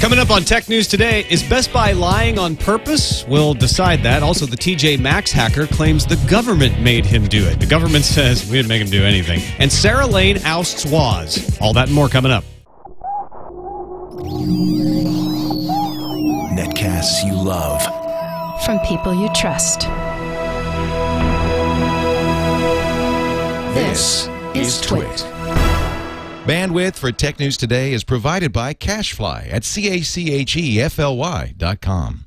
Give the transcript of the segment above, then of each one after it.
Coming up on Tech News today, is Best Buy lying on purpose? We'll decide that. Also, the TJ Maxx hacker claims the government made him do it. The government says we didn't make him do anything. And Sarah Lane ousts Woz. All that and more coming up. Netcasts you love. From people you trust. This is Twit. Bandwidth for Tech News Today is provided by CacheFly at C-A-C-H-E-F-L-Y dot com.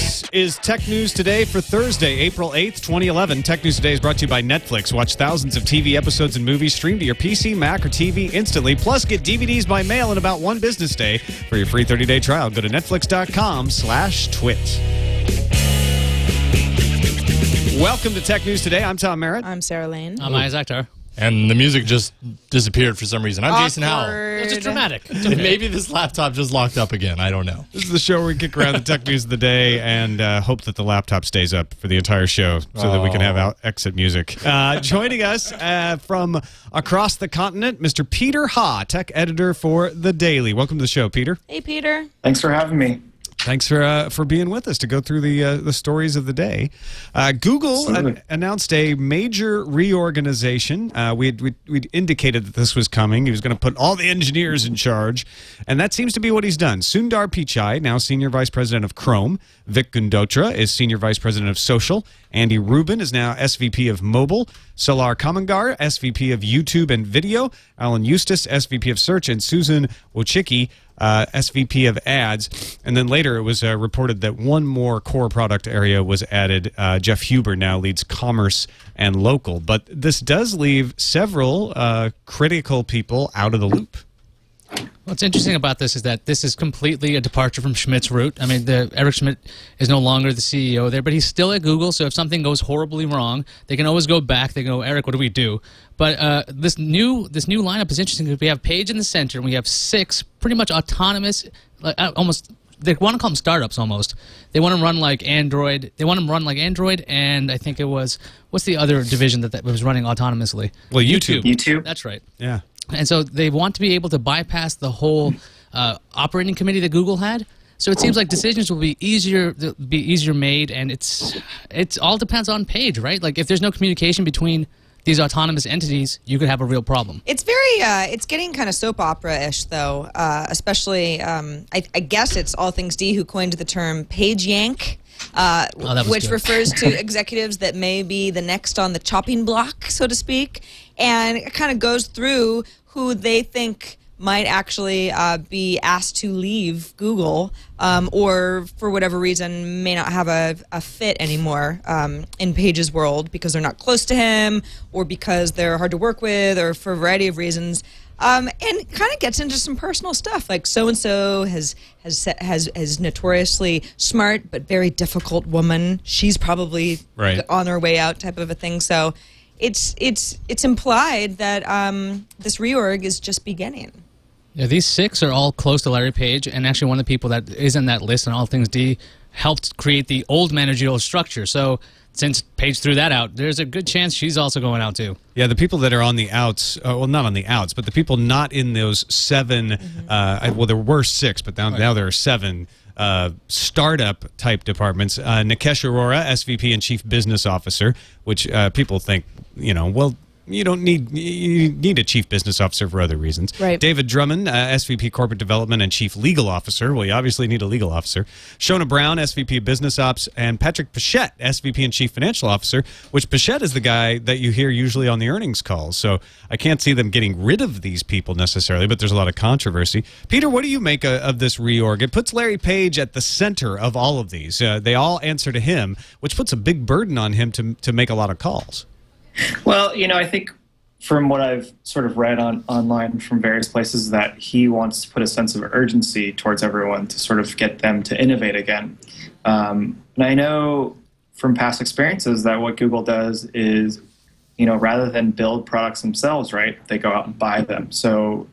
This is Tech News Today for Thursday, April 8th, 2011. Tech News Today is brought to you by Netflix. Watch thousands of TV episodes and movies streamed to your PC, Mac, or TV instantly. Plus, get DVDs by mail in about one business day. For your free 30-day trial, go to netflix.com slash twit. Welcome to Tech News Today. I'm Tom Merritt. I'm Sarah Lane. I'm Iyaz Akhtar. And the music just disappeared for some reason. I'm Jason Howell. It's just dramatic. It's okay. Maybe this laptop just locked up again. I don't know. This is the show where we kick around the tech news of the day and uh, hope that the laptop stays up for the entire show so that we can have out exit music. Uh, joining us uh, from across the continent, Mr. Peter Ha, tech editor for The Daily. Welcome to the show, Peter. Hey, Peter. Thanks for having me. Thanks for uh, for being with us to go through the uh, the stories of the day. Uh, Google an- announced a major reorganization. Uh, we we we indicated that this was coming. He was going to put all the engineers in charge, and that seems to be what he's done. Sundar Pichai, now senior vice president of Chrome. Vic Gundotra is senior vice president of Social. Andy Rubin is now SVP of Mobile. Salar Kamangar, SVP of YouTube and Video. Alan Eustace, SVP of Search, and Susan Wojcicki, uh, SVP of Ads. And then later it was uh, reported that one more core product area was added. Uh, Jeff Huber now leads commerce and local. But this does leave several uh, critical people out of the loop. What's interesting about this is that this is completely a departure from Schmidt's route. I mean, the, Eric Schmidt is no longer the CEO there, but he's still at Google. So if something goes horribly wrong, they can always go back. They go, Eric, what do we do? But uh, this new this new lineup is interesting because we have Page in the center, and we have six pretty much autonomous, like, uh, almost. They want to call them startups almost. They want to run like Android. They want them to run like Android, and I think it was what's the other division that, that was running autonomously? Well, YouTube. YouTube. That's right. Yeah. And so they want to be able to bypass the whole uh, operating committee that Google had. So it seems like decisions will be easier be easier made, and it's it's all depends on Page, right? Like if there's no communication between these autonomous entities, you could have a real problem. It's very, uh, it's getting kind of soap opera-ish, though. Uh, especially, um, I, I guess it's All Things D who coined the term "page yank," uh, Oh, which good. refers to executives that may be the next on the chopping block, so to speak, and it kind of goes through who they think might actually uh, be asked to leave Google um, or for whatever reason may not have a, a fit anymore um, in Page's world because they're not close to him or because they're hard to work with or for a variety of reasons. Um, and kind of gets into some personal stuff like so and so has has has has notoriously smart but very difficult woman. She's probably Right. on her way out type of a thing. So it's it's it's implied that um, this reorg is just beginning. Yeah, these six are all close to Larry Page, and actually one of the people that is in that list on All Things D helped create the old managerial structure. So since Page threw that out, there's a good chance she's also going out too. Yeah, the people that are on the outs, uh, well, not on the outs, but the people not in those 7 uh, well, there were six, but now, now there are seven uh, startup type departments. Uh, Nikesh Arora, SVP and Chief Business Officer, which uh, people think, you know, well, you don't need you need a chief business officer for other reasons. Right. David Drummond, uh, SVP Corporate Development and Chief Legal Officer. Well, you obviously need a legal officer. Shona Brown, SVP of Business Ops, and Patrick Pichette, SVP and Chief Financial Officer. Which Pichette is the guy that you hear usually on the earnings calls. So I can't see them getting rid of these people necessarily, but there's a lot of controversy. Peter, what do you make uh, of this reorg? It puts Larry Page at the center of all of these. Uh, they all answer to him, which puts a big burden on him to to make a lot of calls. Well, you know, I think from what I've sort of read on online from various places that he wants to put a sense of urgency towards everyone to sort of get them to innovate again. Um, and I know from past experiences that what Google does is, you know, rather than build products themselves, right, they go out and buy them. So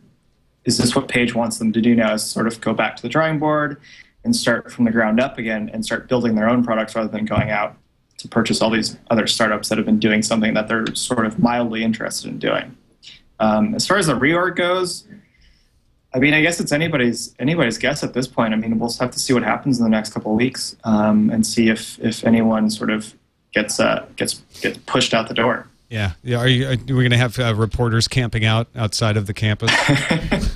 is this what Page wants them to do now? Is sort of go back to the drawing board and start from the ground up again and start building their own products rather than going out to purchase all these other startups that have been doing something that they're sort of mildly interested in doing. Um, as far as the reorg goes, I mean, I guess it's anybody's anybody's guess at this point. I mean, we'll have to see what happens in the next couple of weeks um, and see if if anyone sort of gets uh, gets gets pushed out the door. Yeah. yeah. Are you? Are we going to have uh, reporters camping out outside of the campus,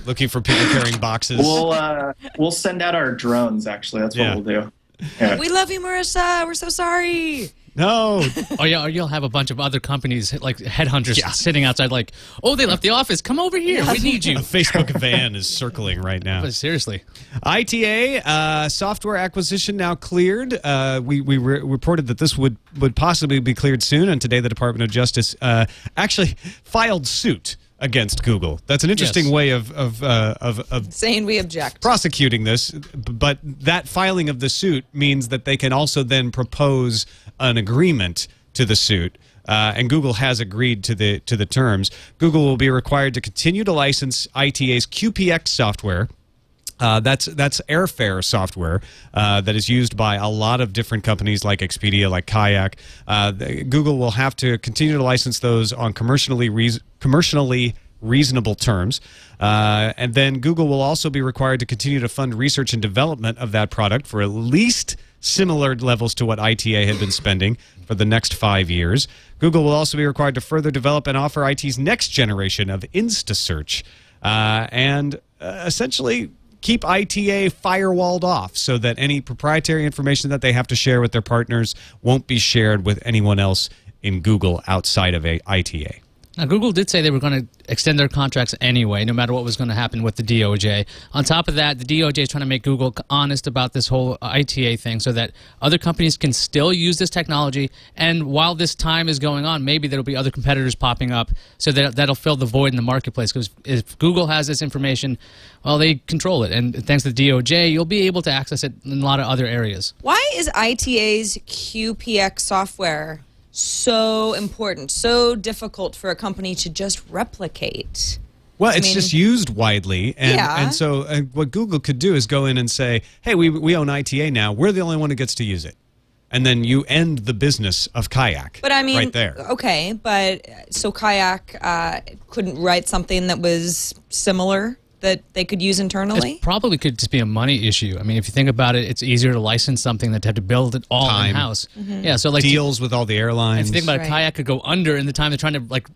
looking for people carrying boxes? We'll uh, we'll send out our drones. Actually, that's what Yeah. we'll do. Yeah. We love you, Marissa. We're so sorry. no. Or, yeah, or you'll have a bunch of other companies like headhunters sitting outside, like, "Oh, they left the office. Come over here. We need you." A Facebook van is circling right now. But seriously, ITA uh, software acquisition now cleared. Uh, we we re- reported that this would would possibly be cleared soon, and today the Department of Justice uh, actually filed suit against Google. That's an interesting Yes. way of of, uh, of of Saying we object. prosecuting this, but that filing of the suit means that they can also then propose an agreement to the suit. Uh, and Google has agreed to the to the terms. Google will be required to continue to license ITA's QPX software. Uh, that's that's airfare software uh, that is used by a lot of different companies like Expedia, like Kayak. Uh, Google will have to continue to license those on commercially reas commercially reasonable terms, uh, and then Google will also be required to continue to fund research and development of that product for at least similar levels to what ITA had been spending for the next five years. Google will also be required to further develop and offer IT's next generation of InstaSearch uh, and uh, essentially keep ITA firewalled off so that any proprietary information that they have to share with their partners won't be shared with anyone else in Google outside of a ITA. Now, Google did say they were going to extend their contracts anyway, no matter what was going to happen with the DOJ. On top of that, the DOJ is trying to make Google honest about this whole ITA thing so that other companies can still use this technology. And while this time is going on, maybe there'll be other competitors popping up so that that'll fill the void in the marketplace. Because if Google has this information, well, they control it. And thanks to the DOJ, you'll be able to access it in a lot of other areas. Why is ITA's QPX software so important, so difficult for a company to just replicate? Well, it's mean- just used widely, and Yeah. and so uh, what Google could do is go in and say, "Hey, we we own ITA now. We're the only one who gets to use it," and then you end the business of Kayak. But I mean, right there. Okay, but uh, so Kayak uh, couldn't write something that was similar that they could use internally. It probably could just be a money issue. I mean, if you think about it, it's easier to license something than to have to build it all Time. in house. Mm-hmm. Yeah, so like Deals with all the airlines. If you think about it, Right. kayak could go under in the time they're trying to like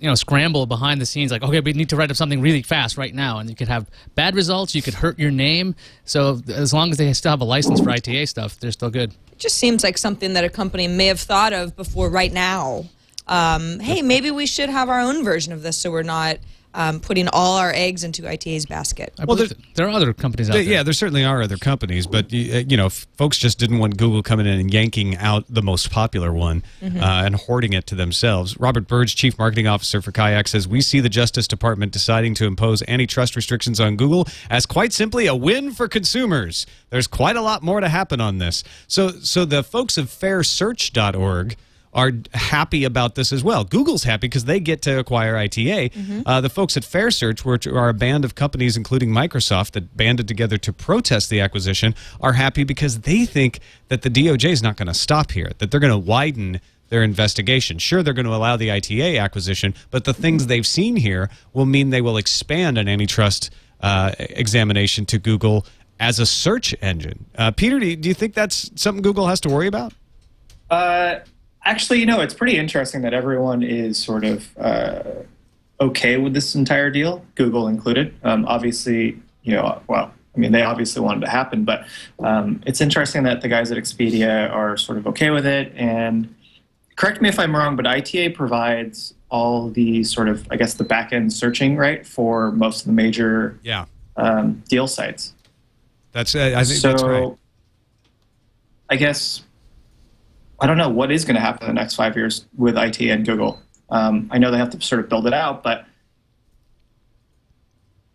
you know scramble behind the scenes. Like, okay, we need to write up something really fast right now, and you could have bad results. You could hurt your name. So as long as they still have a license for ITA stuff, they're still good. It just seems like something that a company may have thought of before right now. Um, hey, maybe we should have our own version of this so we're not um, putting all our eggs into ITA's basket. I Well, there- there are other companies out There- there. yeah, there certainly are other companies, but uh, you know, folks just didn't want Google coming in and yanking out the most popular one Mm-hmm. uh, and hoarding it to themselves. Robert Birge, chief marketing officer for Kayak, says we see the Justice Department deciding to impose antitrust restrictions on Google as quite simply a win for consumers. There's quite a lot more to happen on this. So, so the folks of FairSearch.org are happy about this as well. Google's happy because they get to acquire ITA. Uh, the folks at FairSearch, which are a band of companies, including Microsoft, that banded together to protest the acquisition, are happy because they think that the DOJ is not going to stop here, that they're going to widen their investigation. Sure, they're going to allow the ITA acquisition, but the things they've seen here will mean they will expand an antitrust uh, examination to Google as a search engine. Uh, Peter, do you, do you think that's something Google has to worry about? Actually, you know, it's pretty interesting that everyone is sort of uh, okay with this entire deal, Google included. Um, obviously, you know, well, I mean, they obviously wanted it to happen, but um, it's interesting that the guys at Expedia are sort of okay with it. And correct me if I'm wrong, but ITA provides all the sort of, I guess, the back end searching, right, for most of the major Yeah, um, deal sites. that's. Uh, I think so that's right. I guess I don't know what is going to happen in the next five years with IT and Google. Um, I know they have to sort of build it out, but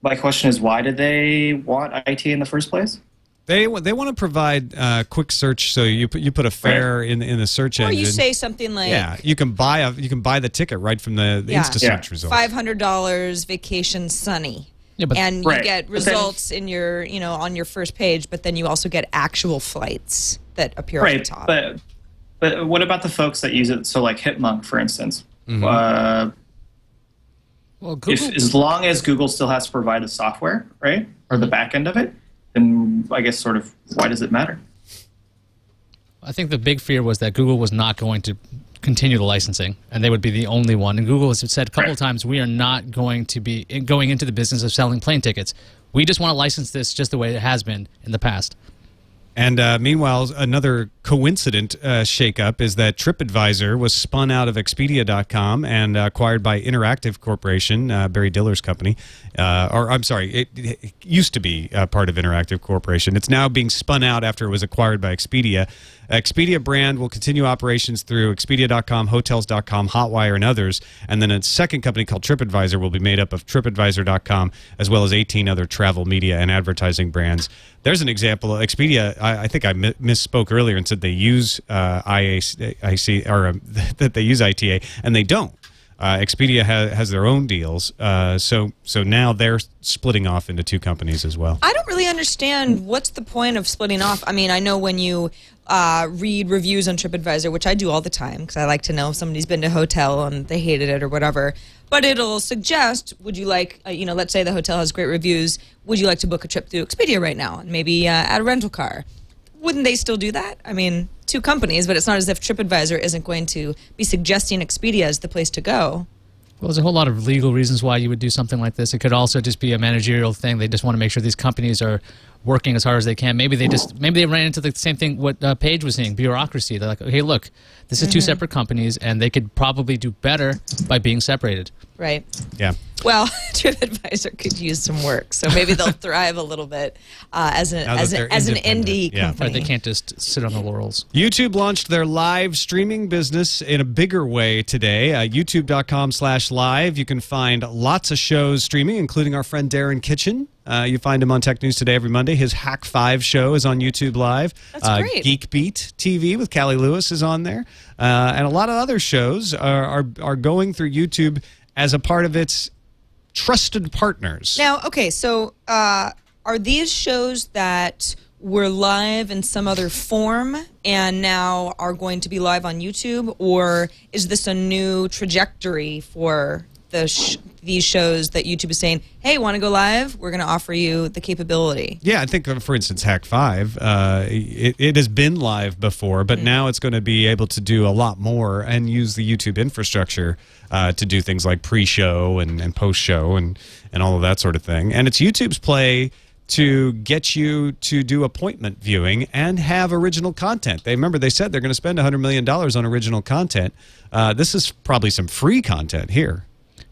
my question is, why did they want IT in the first place? They they want to provide uh, quick search, so you put you put a fare in in the search Or engine. you say something like, yeah, you can buy a you can buy the ticket right from the, the Yeah. InstaSearch Yeah. results. five hundred dollars vacation sunny. Yeah, but- and Right. you get But then- results in your, you know, on your first page, but then you also get actual flights that appear at the top. but But what about the folks that use it? So, like Hipmunk, for instance. Uh, Well, Google. if, as long as Google still has to provide the software, right, or the back end of it, then I guess sort of why does it matter? I think the big fear was that Google was not going to continue the licensing, and they would be the only one. And Google has said a couple of times, we are not going to be going into the business of selling plane tickets. We just want to license this just the way it has been in the past. And uh, meanwhile, another coincident uh, shakeup is that TripAdvisor was spun out of Expedia.com and uh, acquired by Interactive Corporation, uh, Barry Diller's company. Uh, or I'm sorry, it, it used to be uh, part of Interactive Corporation. It's now being spun out after it was acquired by Expedia. Expedia brand will continue operations through Expedia.com, Hotels.com, Hotwire, and others. And then a second company called TripAdvisor will be made up of TripAdvisor.com as well as 18 other travel, media, and advertising brands. There's an example. Expedia, I, I think I mi- misspoke earlier and said they use uh, IAC or um, that they use ITA, and they don't. Uh, Expedia ha- has their own deals, uh, so so now they're splitting off into two companies as well. I don't really understand what's the point of splitting off. I mean, I know when you uh, read reviews on TripAdvisor, which I do all the time because I like to know if somebody's been to a hotel and they hated it or whatever. But it'll suggest, would you like, uh, you know, let's say the hotel has great reviews. Would you like to book a trip through Expedia right now and maybe uh, add a rental car? Wouldn't they still do that? I mean, two companies, but it's not as if TripAdvisor isn't going to be suggesting Expedia as the place to go. Well, there's a whole lot of legal reasons why you would do something like this. It could also just be a managerial thing. They just want to make sure these companies are working as hard as they can. Maybe they just maybe they ran into the same thing what uh, Page was saying, bureaucracy. They're like, okay, look, this is two separate companies, and they could probably do better by being separated. Right. Yeah. Well, TripAdvisor could use some work, so maybe they'll thrive a little bit uh, as an Now as, an as an independent. indie Yeah. company. Right? They can't just sit on the laurels. YouTube launched their live streaming business in a bigger way today. Uh, YouTube.com slash live. You can find lots of shows streaming, including our friend Darren Kitchen. Uh, you find him on Tech News Today every Monday. His Hak5 show is on YouTube Live. That's uh, great. Geek Beat TV with Cali Lewis is on there. Uh, and a lot of other shows are, are, are going through YouTube as a part of its trusted partners. Now, okay, so uh, are these shows that were live in some other form and now are going to be live on YouTube, or is this a new trajectory for the sh- these shows that YouTube is saying, "Hey, want to go live? We're going to offer you the capability." Yeah, I think, uh, for instance, Hak5, uh, it, it has been live before, but now it's going to be able to do a lot more and use the YouTube infrastructure uh, to do things like pre show and, and post show and, and all of that sort of thing. And it's YouTube's play to get you to do appointment viewing and have original content. They remember they said they're going to spend $100 million on original content. Uh, this is probably some free content here.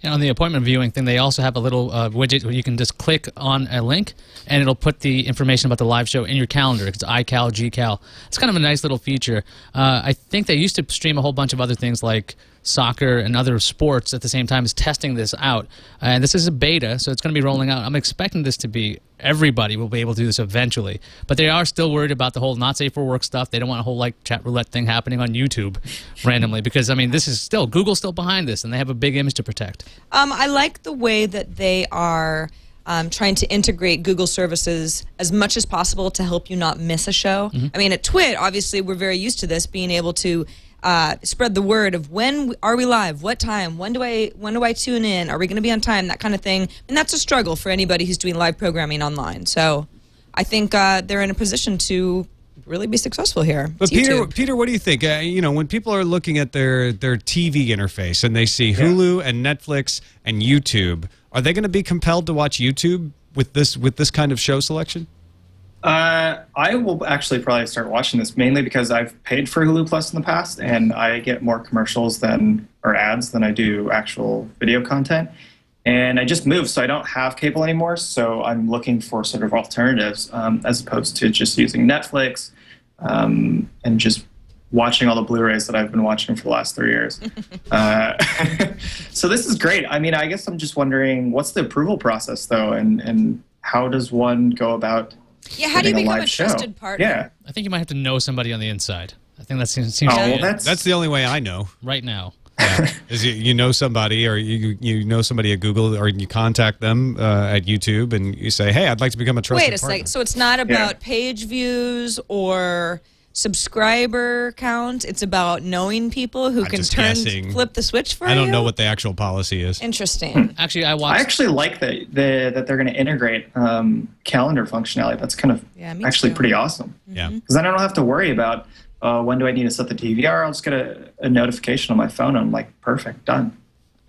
And on the appointment viewing thing, they also have a little uh, widget where you can just click on a link and it'll put the information about the live show in your calendar. It's iCal, GCal. It's kind of a nice little feature. Uh, I think they used to stream a whole bunch of other things like soccer and other sports at the same time is testing this out. And this is a beta, so it's going to be rolling out. I'm expecting this to be everybody will be able to do this eventually. But they are still worried about the whole not safe for work stuff. They don't want a whole like chat roulette thing happening on YouTube randomly because I mean this is still Google's still behind this and they have a big image to protect. Um, I like the way that they are um, trying to integrate Google services as much as possible to help you not miss a show. I mean, at Twit, obviously, we're very used to this, being able to uh, spread the word of when are we live, what time, when do I when do I tune in, are we going to be on time, that kind of thing. And that's a struggle for anybody who's doing live programming online. So, I think uh, they're in a position to really be successful here. But It's Peter, YouTube. Peter, what do you think? Uh, you know, when people are looking at their their TV interface and they see Hulu and Netflix and YouTube, are they going to be compelled to watch YouTube with this with this kind of show selection? Uh, I will actually probably start watching this mainly because I've paid for Hulu Plus in the past, and I get more commercials than or ads than I do actual video content. And I just moved, so I don't have cable anymore. So I'm looking for sort of alternatives um, as opposed to just using Netflix um, and just watching all the Blu-rays that I've been watching for the last three years. uh, so this is great. I mean, I guess I'm just wondering what's the approval process though, and and how does one go about yeah, how do you become a live show? trusted partner? Yeah. I think you might have to know somebody on the inside. I think that seems, seems Oh, well, that's That's the only way I know. right now. Yeah. Is you, you know somebody or you you know somebody at Google or you contact them uh, at YouTube and you say, "Hey, I'd like to become a trusted Wait a partner." second. So it's not about page views or subscriber count. It's about knowing people who I'm can just turn guessing. flip the switch for you. I don't know what the actual policy is. Interesting. Actually, I watch. I actually like that the, that they're going to integrate um, calendar functionality. That's kind of Yeah, actually too. pretty awesome. Yeah. Because then I don't have to worry about uh, when do I need to set the DVR. I'll just get a, a notification on my phone. And I'm like, perfect, done.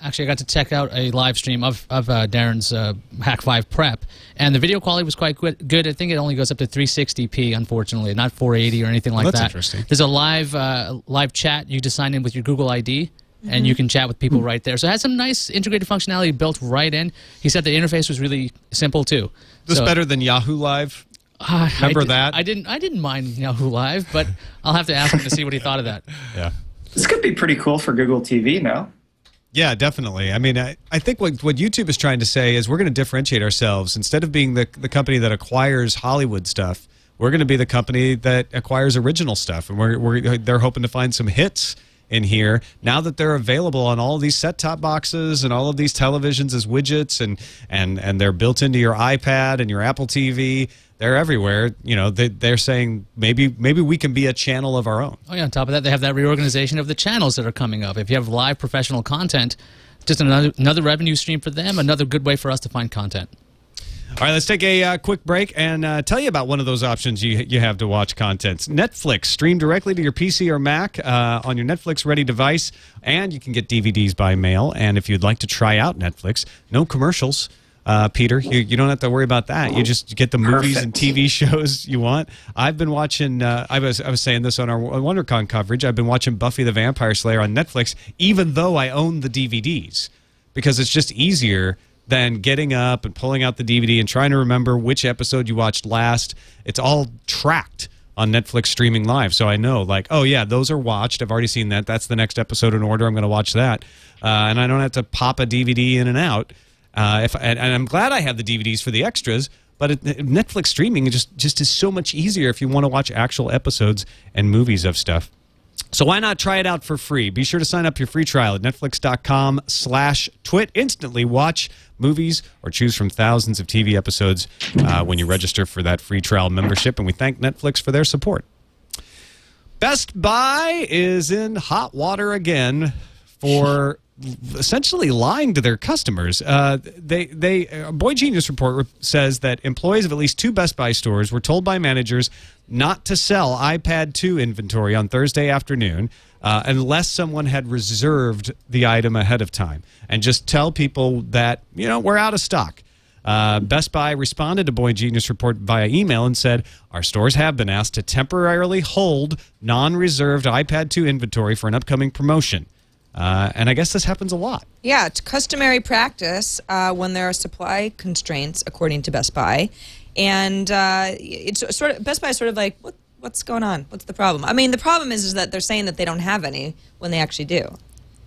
Actually, I got to check out a live stream of, of uh, Darren's uh, Hak5 prep, and the video quality was quite good. good. I think it only goes up to 360p, unfortunately, not 480 or anything like that's that. interesting. There's a live uh, live chat. You just sign in with your Google ID, and you can chat with people right there. So it has some nice integrated functionality built right in. He said the interface was really simple too. This So- better than Yahoo Live? Ah, I Remember did- that? I didn't. I didn't mind Yahoo Live, but I'll have to ask him to see what he thought of that. Yeah. This could be pretty cool for Google TV now. Yeah, definitely. I mean, I, I think what, what YouTube is trying to say is we're going to differentiate ourselves. Instead of being the, the company that acquires Hollywood stuff, we're going to be the company that acquires original stuff. And we're, we're, they're hoping to find some hits in here now that they're available on all these set top boxes and all of these televisions as widgets and, and, and they're built into your iPad and your Apple TV. They're everywhere. You know, they, they're saying maybe maybe we can be a channel of our own. Oh yeah. On top of that, they have that reorganization of the channels that are coming up. If you have live professional content, just another another revenue stream for them. Another good way for us to find content. All right, let's take a uh, quick break and uh, tell you about one of those options you, you have to watch content. Netflix, stream directly to your PC or Mac uh, on your Netflix ready device, and you can get DVDs by mail. And if you'd like to try out Netflix, no commercials. Uh, Peter, you, you don't have to worry about that. You just get the movies and TV shows you want. I've been watching. Uh, I was I was saying this on our WonderCon coverage. I've been watching Buffy the Vampire Slayer on Netflix, even though I own the DVDs, because it's just easier than getting up and pulling out the DVD and trying to remember which episode you watched last. It's all tracked on Netflix streaming live, so I know like, oh yeah, those are watched. I've already seen that. That's the next episode in order. I'm going to watch that, uh, and I don't have to pop a DVD in and out. Uh, if and, and I'm glad I have the DVDs for the extras, but it, Netflix streaming just just is so much easier if you want to watch actual episodes and movies of stuff. So why not try it out for free? Be sure to sign up your free trial at netflix.com slash twit. Instantly watch movies or choose from thousands of TV episodes uh, when you register for that free trial membership. And we thank Netflix for their support. Best Buy is in hot water again for essentially lying to their customers. Uh, they they a Boy Genius report says that employees of at least two Best Buy stores were told by managers not to sell iPad 2 inventory on Thursday afternoon uh, unless someone had reserved the item ahead of time, and just tell people that you know we're out of stock. Uh, Best Buy responded to Boy Genius report via email and said, Our stores have been asked to temporarily hold non reserved iPad 2 inventory for an upcoming promotion. Uh, and I guess this happens a lot. Yeah, it's customary practice uh, when there are supply constraints, according to Best Buy, and uh, it's sort of Best Buy is sort of like, what, what's going on? What's the problem? I mean, the problem is, is that they're saying that they don't have any when they actually do.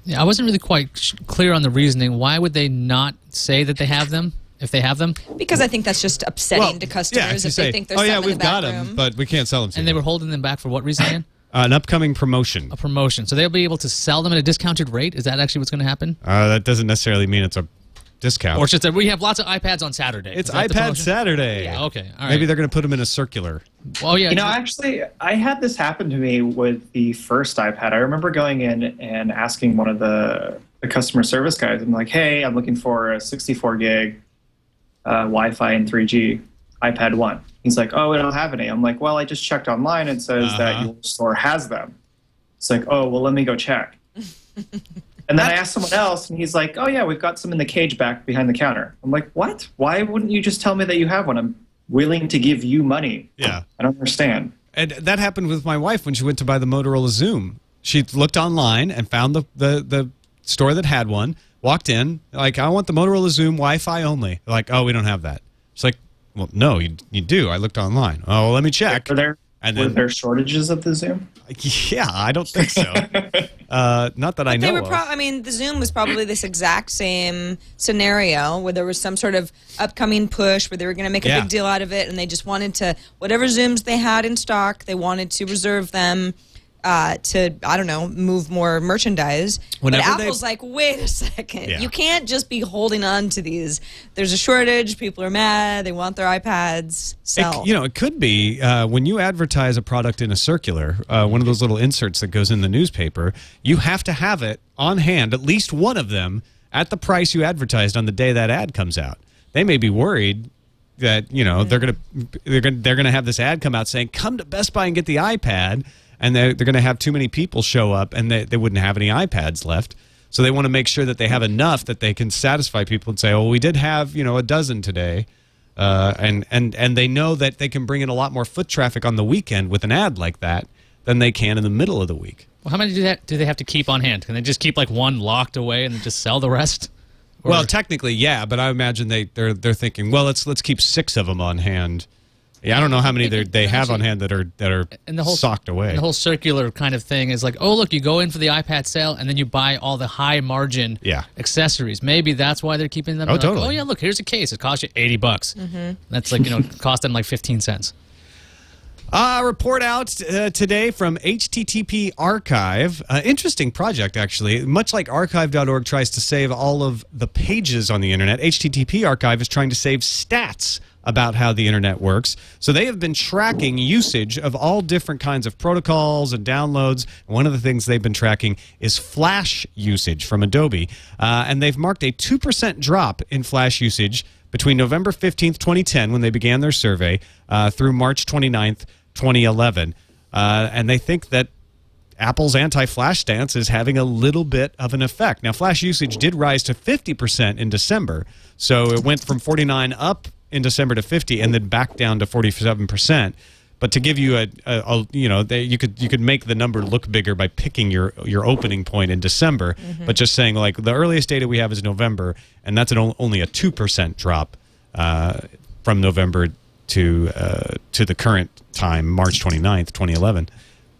Yeah, I wasn't really quite sh- clear on the reasoning. Why would they not say that they have them if they have them? Because I think that's just upsetting to customers you if they think there's oh yeah, we've in the got back them, but we can't sell them. To And you." they were holding them back for what reason again? Uh, an upcoming promotion. A promotion. So they'll be able to sell them at a discounted rate. Is that actually what's going to happen? Uh, that doesn't necessarily mean it's a discount. Or it's just that we have lots of iPads on Saturday. it's Is that the iPad? Saturday. Yeah, okay, all Maybe they're going to put them in a circular. Well, yeah. You know, actually, I had this happen to me with the first iPad. I remember going in and asking one of the, the customer service guys, I'm like, hey, I'm looking for a 64 gig uh, Wi Fi and 3G iPad 1. He's like, oh, we don't have any. I'm like, well, I just checked online. It says that Uh-huh. your store has them. It's like, oh, well, let me go check. and then I asked someone else, and he's like, oh, yeah, we've got some in the cage back behind the counter. I'm like, what? Why wouldn't you just tell me that you have one? I'm willing to give you money. Yeah. I don't understand. And that happened with my wife when she went to buy the Motorola Xoom. She looked online and found the, the, the store that had one, walked in, like, I want the Motorola Xoom Wi Fi only. Like, oh, we don't have that. It's like, well, no, you, you do. I looked online. Oh, well, let me check. Were there And were there shortages of the Xoom? Yeah, I don't think so. uh, not that I know They were. of. Pro- I mean, the Xoom was probably this exact same scenario where there was some sort of upcoming push where they were going to make a Yeah. big deal out of it, and they just wanted to whatever Xooms they had in stock, they wanted to reserve them. Uh, to I don't know move more merchandise. Whenever but they- Apple's like, wait a second, Yeah. you can't just be holding on to these. There's a shortage. People are mad. They want their iPads. It- you know, it could be uh, when you advertise a product in a circular, uh, one of those little inserts that goes in the newspaper. You have to have it on hand, at least one of them, at the price you advertised on the day that ad comes out. They may be worried that you know they're gonna they're gonna they're gonna have this ad come out saying come to Best Buy and get the iPad, and they're, they're gonna have too many people show up and they, they wouldn't have any iPads left. So they want to make sure that they have enough that they can satisfy people and say, "Oh, we did have you know a dozen today." uh, and and and they know that they can bring in a lot more foot traffic on the weekend with an ad like that than they can in the middle of the week. Well, how many do that do they have to keep on hand? Can they just keep like one locked away and just sell the rest? Or- well, technically, yeah, but I imagine they they're they're thinking, well, let's let's keep six of them on hand. Yeah, I don't know how many they they have on hand that are that are and the whole socked away. and the whole circular kind of thing is like, oh look, you go in for the iPad sale and then you buy all the high margin Yeah. accessories. Maybe that's why they're keeping them. Oh, They're like, totally. oh yeah, look, here's a case. It costs you eighty bucks. Mm-hmm. That's like you know, cost them like fifteen cents. Uh, report out uh, today from HTTP Archive. Uh, interesting project, actually. Much like archive.org tries to save all of the pages on the internet, HTTP Archive is trying to save stats about how the internet works. So they have been tracking usage of all different kinds of protocols and downloads. One of the things they've been tracking is Flash usage from Adobe. Uh, and they've marked a 2% drop in Flash usage between November 15th, 2010, when they began their survey, uh, through March 29th, 2011. Uh, and they think that Apple's anti Flash stance is having a little bit of an effect. Now, Flash usage did rise to 50% in December. So it went from 49 up in December to 50 and then back down to 47%. But to give you a, a, a you know, they, you could you could make the number look bigger by picking your your opening point in December, but just saying like the earliest data we have is November, and that's an, o- only a two percent drop uh, from November to uh, to the current time, March 29th, 2011.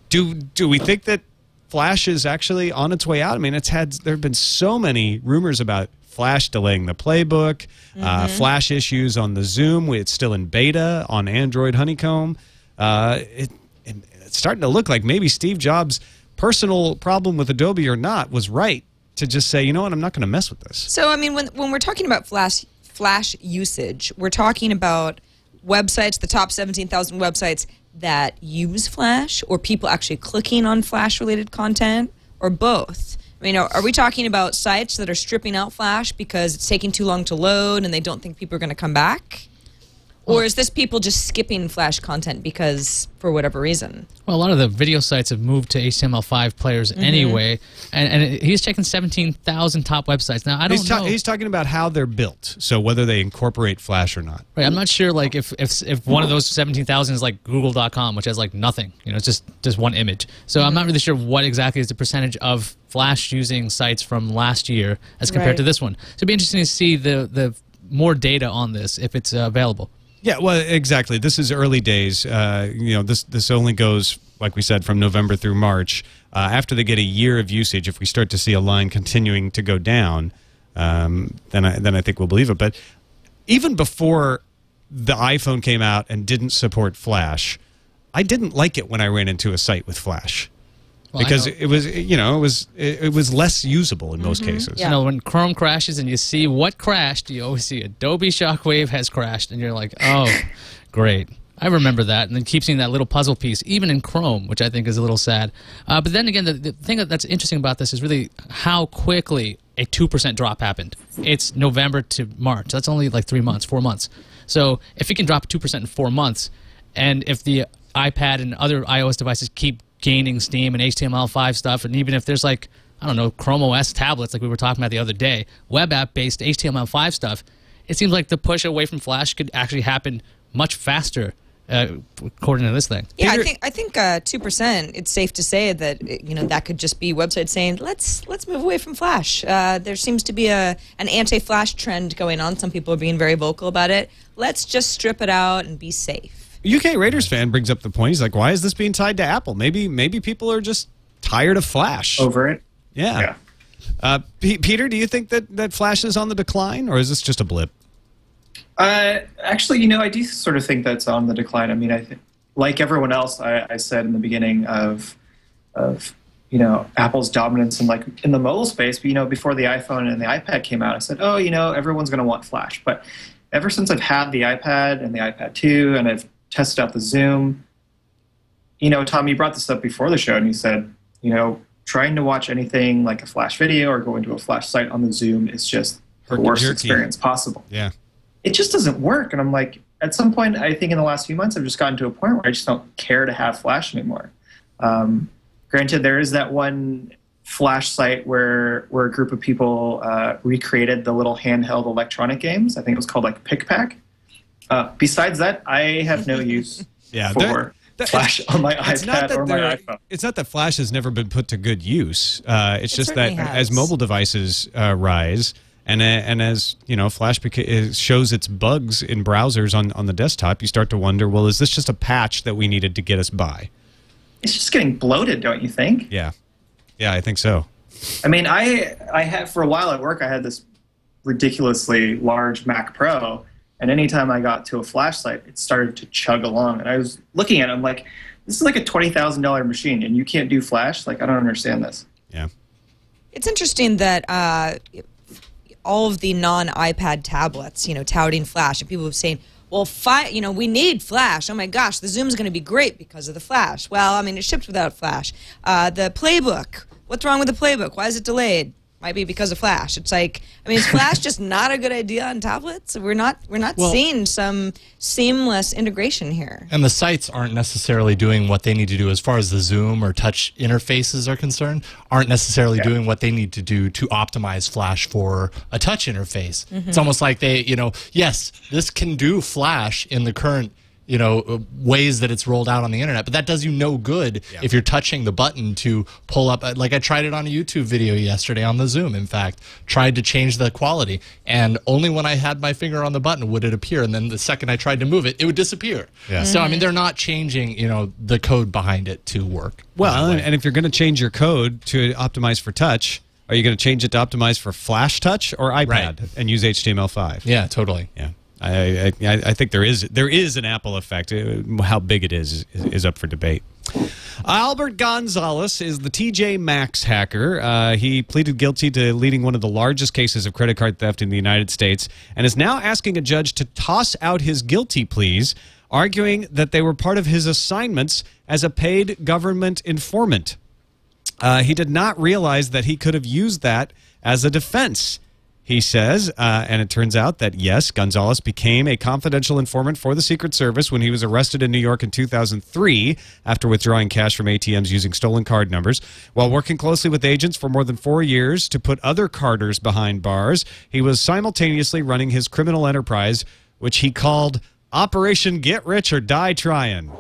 Do do we think that Flash is actually on its way out? I mean, it's had there have been so many rumors about Flash delaying the playbook, uh, Flash issues on the Xoom. It's still in beta on Android Honeycomb. Uh, it, it, it's starting to look like maybe Steve Jobs' personal problem with Adobe or not was right to just say, you know what, I'm not going to mess with this. So I mean, when when we're talking about flash flash usage, we're talking about websites, the top seventeen thousand websites that use Flash, or people actually clicking on Flash related content, or both. I mean, are, are we talking about sites that are stripping out Flash because it's taking too long to load and they don't think people are going to come back? Or is this people just skipping Flash content because for whatever reason? Well, a lot of the video sites have moved to HTML5 players Mm-hmm. anyway, and, and it- he's checking 17,000 top websites. Now, I don't He's, ta- know. he's talking about how they're built, so whether they incorporate Flash or not. Right, I'm not sure like if if if one of those 17,000 is like google.com which has like nothing, you know, it's just just one image. So I'm not really sure what exactly is the percentage of flash using sites from last year as compared Right. to this one. So it'd be interesting to see the the more data on this if it's uh, available. Yeah, well, exactly. This is early days. Uh, you know, this this only goes, like we said, from November through March. Uh, after they get a year of usage, if we start to see a line continuing to go down, um, then I, then I think we'll believe it. But even before the iPhone came out and didn't support Flash, I didn't like it when I ran into a site with Flash Well, because it was you know it was it, it was less usable in most cases. Yeah. You know, when Chrome crashes and you see what crashed, you always see Adobe Shockwave has crashed, and you're like, oh, great. I remember that, and then keep seeing that little puzzle piece, even in Chrome, which I think is a little sad. Uh, but then again, the, the thing that's interesting about this is really how quickly a two percent drop happened. It's November to March. That's only like three months, four months. So if you can drop two percent in four months, and if the iPad and other iOS devices keep gaining steam and HTML5 stuff, and even if there's like I don't know Chrome OS tablets like we were talking about the other day, web app based HTML5 stuff, it seems like the push away from Flash could actually happen much faster, uh, according to this thing. Yeah, Peter- I think I think uh, two percent. It's safe to say that you know that could just be websites saying let's let's move away from Flash. Uh, there seems to be a an anti-Flash trend going on. Some people are being very vocal about it. Let's just strip it out and be safe. UK Raiders fan brings up the point. He's like, "Why is this being tied to Apple? Maybe maybe people are just tired of Flash." Over it. Yeah. Yeah. Uh, P- Peter, do you think that, that Flash is on the decline, or is this just a blip? Uh, actually, you know, I do sort of think that's on the decline. I mean, I think, like everyone else, I, I said in the beginning of of you know Apple's dominance in like in the mobile space. But you know, before the iPhone and the iPad came out, I said, oh, you know, everyone's going to want Flash. But ever since I've had the iPad and the iPad 2, and I've tested out the Xoom, you know, Tom, you brought this up before the show, and you said, you know, trying to watch anything like a Flash video or go into a Flash site on the Xoom is just the worst experience possible Yeah. it just doesn't work. And I'm like, at some point, I think in the last few months, I've just gotten to a point where I just don't care to have Flash anymore. Um, granted, there is that one Flash site where where a group of people uh, recreated the little handheld electronic games. I think it was called like Pick Pack. Uh, besides that, I have no use Yeah, for there- that- Flash on my It's not iPad that or my iPhone. It's not that Flash has never been put to good use. Uh, it's It just that certainly as mobile devices uh, rise, and uh, and as you know, Flash beca- shows its bugs in browsers on on the desktop, you start to wonder, well, is this just a patch that we needed to get us by? It's just getting bloated, don't you think? Yeah, yeah, I think so. I mean, I I had for a while at work, I had this ridiculously large Mac Pro, and anytime I got to a flashlight, it started to chug along. And I was looking at it, I'm like, this is like a twenty thousand dollar machine, and you can't do flash. Like, I don't understand this. Yeah. It's interesting that uh, all of the non-iPad tablets, you know, touting Flash, and people have saying, "Well, fi- you know, we need Flash. Oh my gosh, the Xoom's going to be great because of the Flash." Well, I mean, it shipped without Flash. Uh, the Playbook. What's wrong with the Playbook? Why is it delayed? Might be because of Flash. It's like, I mean, is Flash just not a good idea on tablets? We're not, we're not Well- seeing some seamless integration here. And the sites aren't necessarily doing what they need to do as far as the Xoom or touch interfaces are concerned, aren't necessarily doing what they need to do to optimize Flash for a touch interface. It's almost like they, you know, yes, this can do Flash in the current, you know, uh, ways that it's rolled out on the internet, but that does you no good if you're touching the button to pull up. uh, Like I tried it on a YouTube video yesterday on the Xoom, in fact, tried to change the quality, and only when I had my finger on the button would it appear, and then the second I tried to move it, it would disappear. Yeah. So I mean, they're not changing, you know, the code behind it to work. Well, and, and if you're going to change your code to optimize for touch, are you going to change it to optimize for Flash Touch or iPad Right. and use HTML5? yeah, totally. Yeah. I, I, think there is there is an Apple effect. Uh, How big it is is, is up for debate. Albert Gonzalez is the TJ Maxx hacker. Uh, he pleaded guilty to leading one of the largest cases of credit card theft in the United States and is now asking a judge to toss out his guilty pleas, arguing that they were part of his assignments as a paid government informant. Uh, he did not realize that he could have used that as a defense. He says, uh, and it turns out that yes, Gonzalez became a confidential informant for the Secret Service when he was arrested in New York in 2003 after withdrawing cash from ATMs using stolen card numbers. While working closely with agents for more than four years to put other carders behind bars, he was simultaneously running his criminal enterprise, which he called Operation Get Rich or Die Tryin'.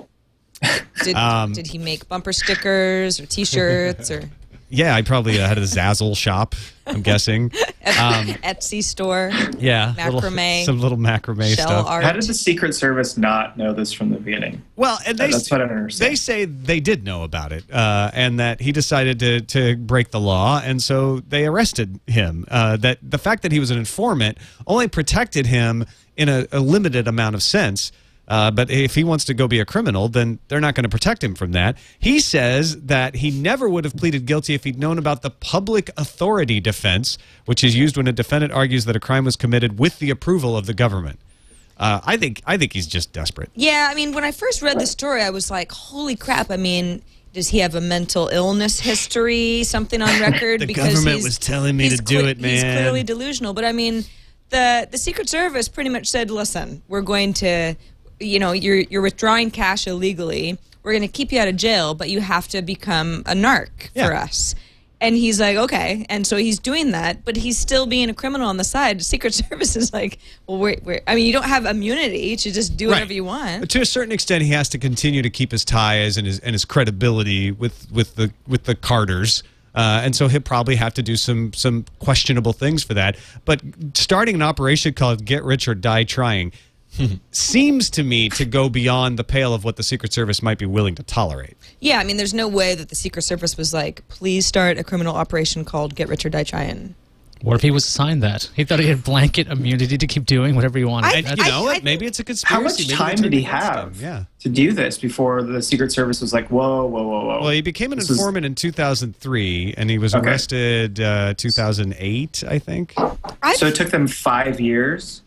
Did, Um, did he make bumper stickers or T-shirts or Yeah, I probably uh, had a Zazzle shop, I'm guessing. Etsy store? Yeah, little- Macrame, some little macrame shell stuff. art. How did the Secret Service not know this from the beginning? Well, and they That's what I don't understand. they say they did know about it, uh, and that he decided to to break the law, and so they arrested him. Uh, that the fact that he was an informant only protected him in a, a limited amount of sense. Uh, but if he wants to go be a criminal, then they're not going to protect him from that. He says that he never would have pleaded guilty if he'd known about the public authority defense, which is used when a defendant argues that a crime was committed with the approval of the government. Uh, I think I think he's just desperate. Yeah, I mean, when I first read the story, I was like, "Holy crap!" I mean, does he have a mental illness history, something on record? Because the government was telling me to do it, man. He's clearly delusional. But I mean, the the Secret Service pretty much said, "Listen, we're going to, you know, you're you're withdrawing cash illegally. We're going to keep you out of jail, but you have to become a narc for Yeah. us." And he's like, okay. And so he's doing that, but he's still being a criminal on the side. Secret Service is like, well, wait, wait. I mean, you don't have immunity to just do whatever you want. but To a certain extent, he has to continue to keep his ties and his and his credibility with with the with the carders. Uh, and so he'll probably have to do some some questionable things for that. But starting an operation called "Get Rich or Die Trying" seems to me to go beyond the pale of what the Secret Service might be willing to tolerate. Yeah, I mean, there's no way that the Secret Service was like, please start a criminal operation called Get Rich or Die Tryin'. What if he was assigned that? He thought he had blanket immunity to keep doing whatever he wanted. I- And That's- you know I what? Maybe it's a conspiracy. How much Maybe time did he have. Yeah. to do this before the Secret Service was like, whoa, whoa, whoa, whoa? Well, he became an This was- informant in 2003, and he was Okay. arrested uh, 2008, I think. I, so it took them five years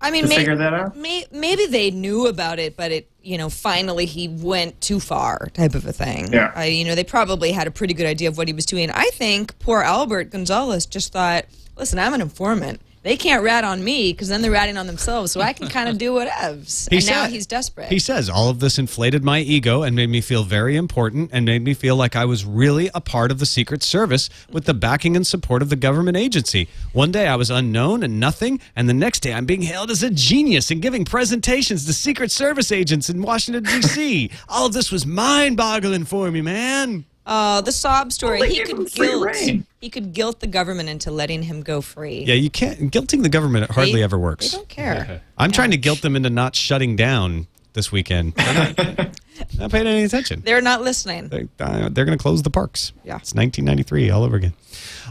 I mean, to may- figure that out? may, maybe they knew about it, but it, you know, finally he went too far, type of a thing. Yeah. Uh, you know, they probably had a pretty good idea of what he was doing. I think poor Albert Gonzalez just thought, listen, I'm an informant. They can't rat on me because then they're ratting on themselves, so I can kind of do whatevs. He and now he's desperate. He says all of this inflated my ego and made me feel very important and made me feel like I was really a part of the Secret Service with the backing and support of the government agency. One day I was unknown and nothing, and the next day I'm being hailed as a genius and giving presentations to Secret Service agents in Washington, D.C. all of this was mind boggling for me, man. Oh, the sob story. Well, he could guilt. reign. He could guilt the government into letting him go free. Yeah, you can't. Guilting the government hardly They- ever They works. don't care. I'm trying to guilt them into not shutting down this weekend. They're not, not paying any attention. They're not listening. They, uh, they're going to close the parks. Yeah. It's 1993 all over again.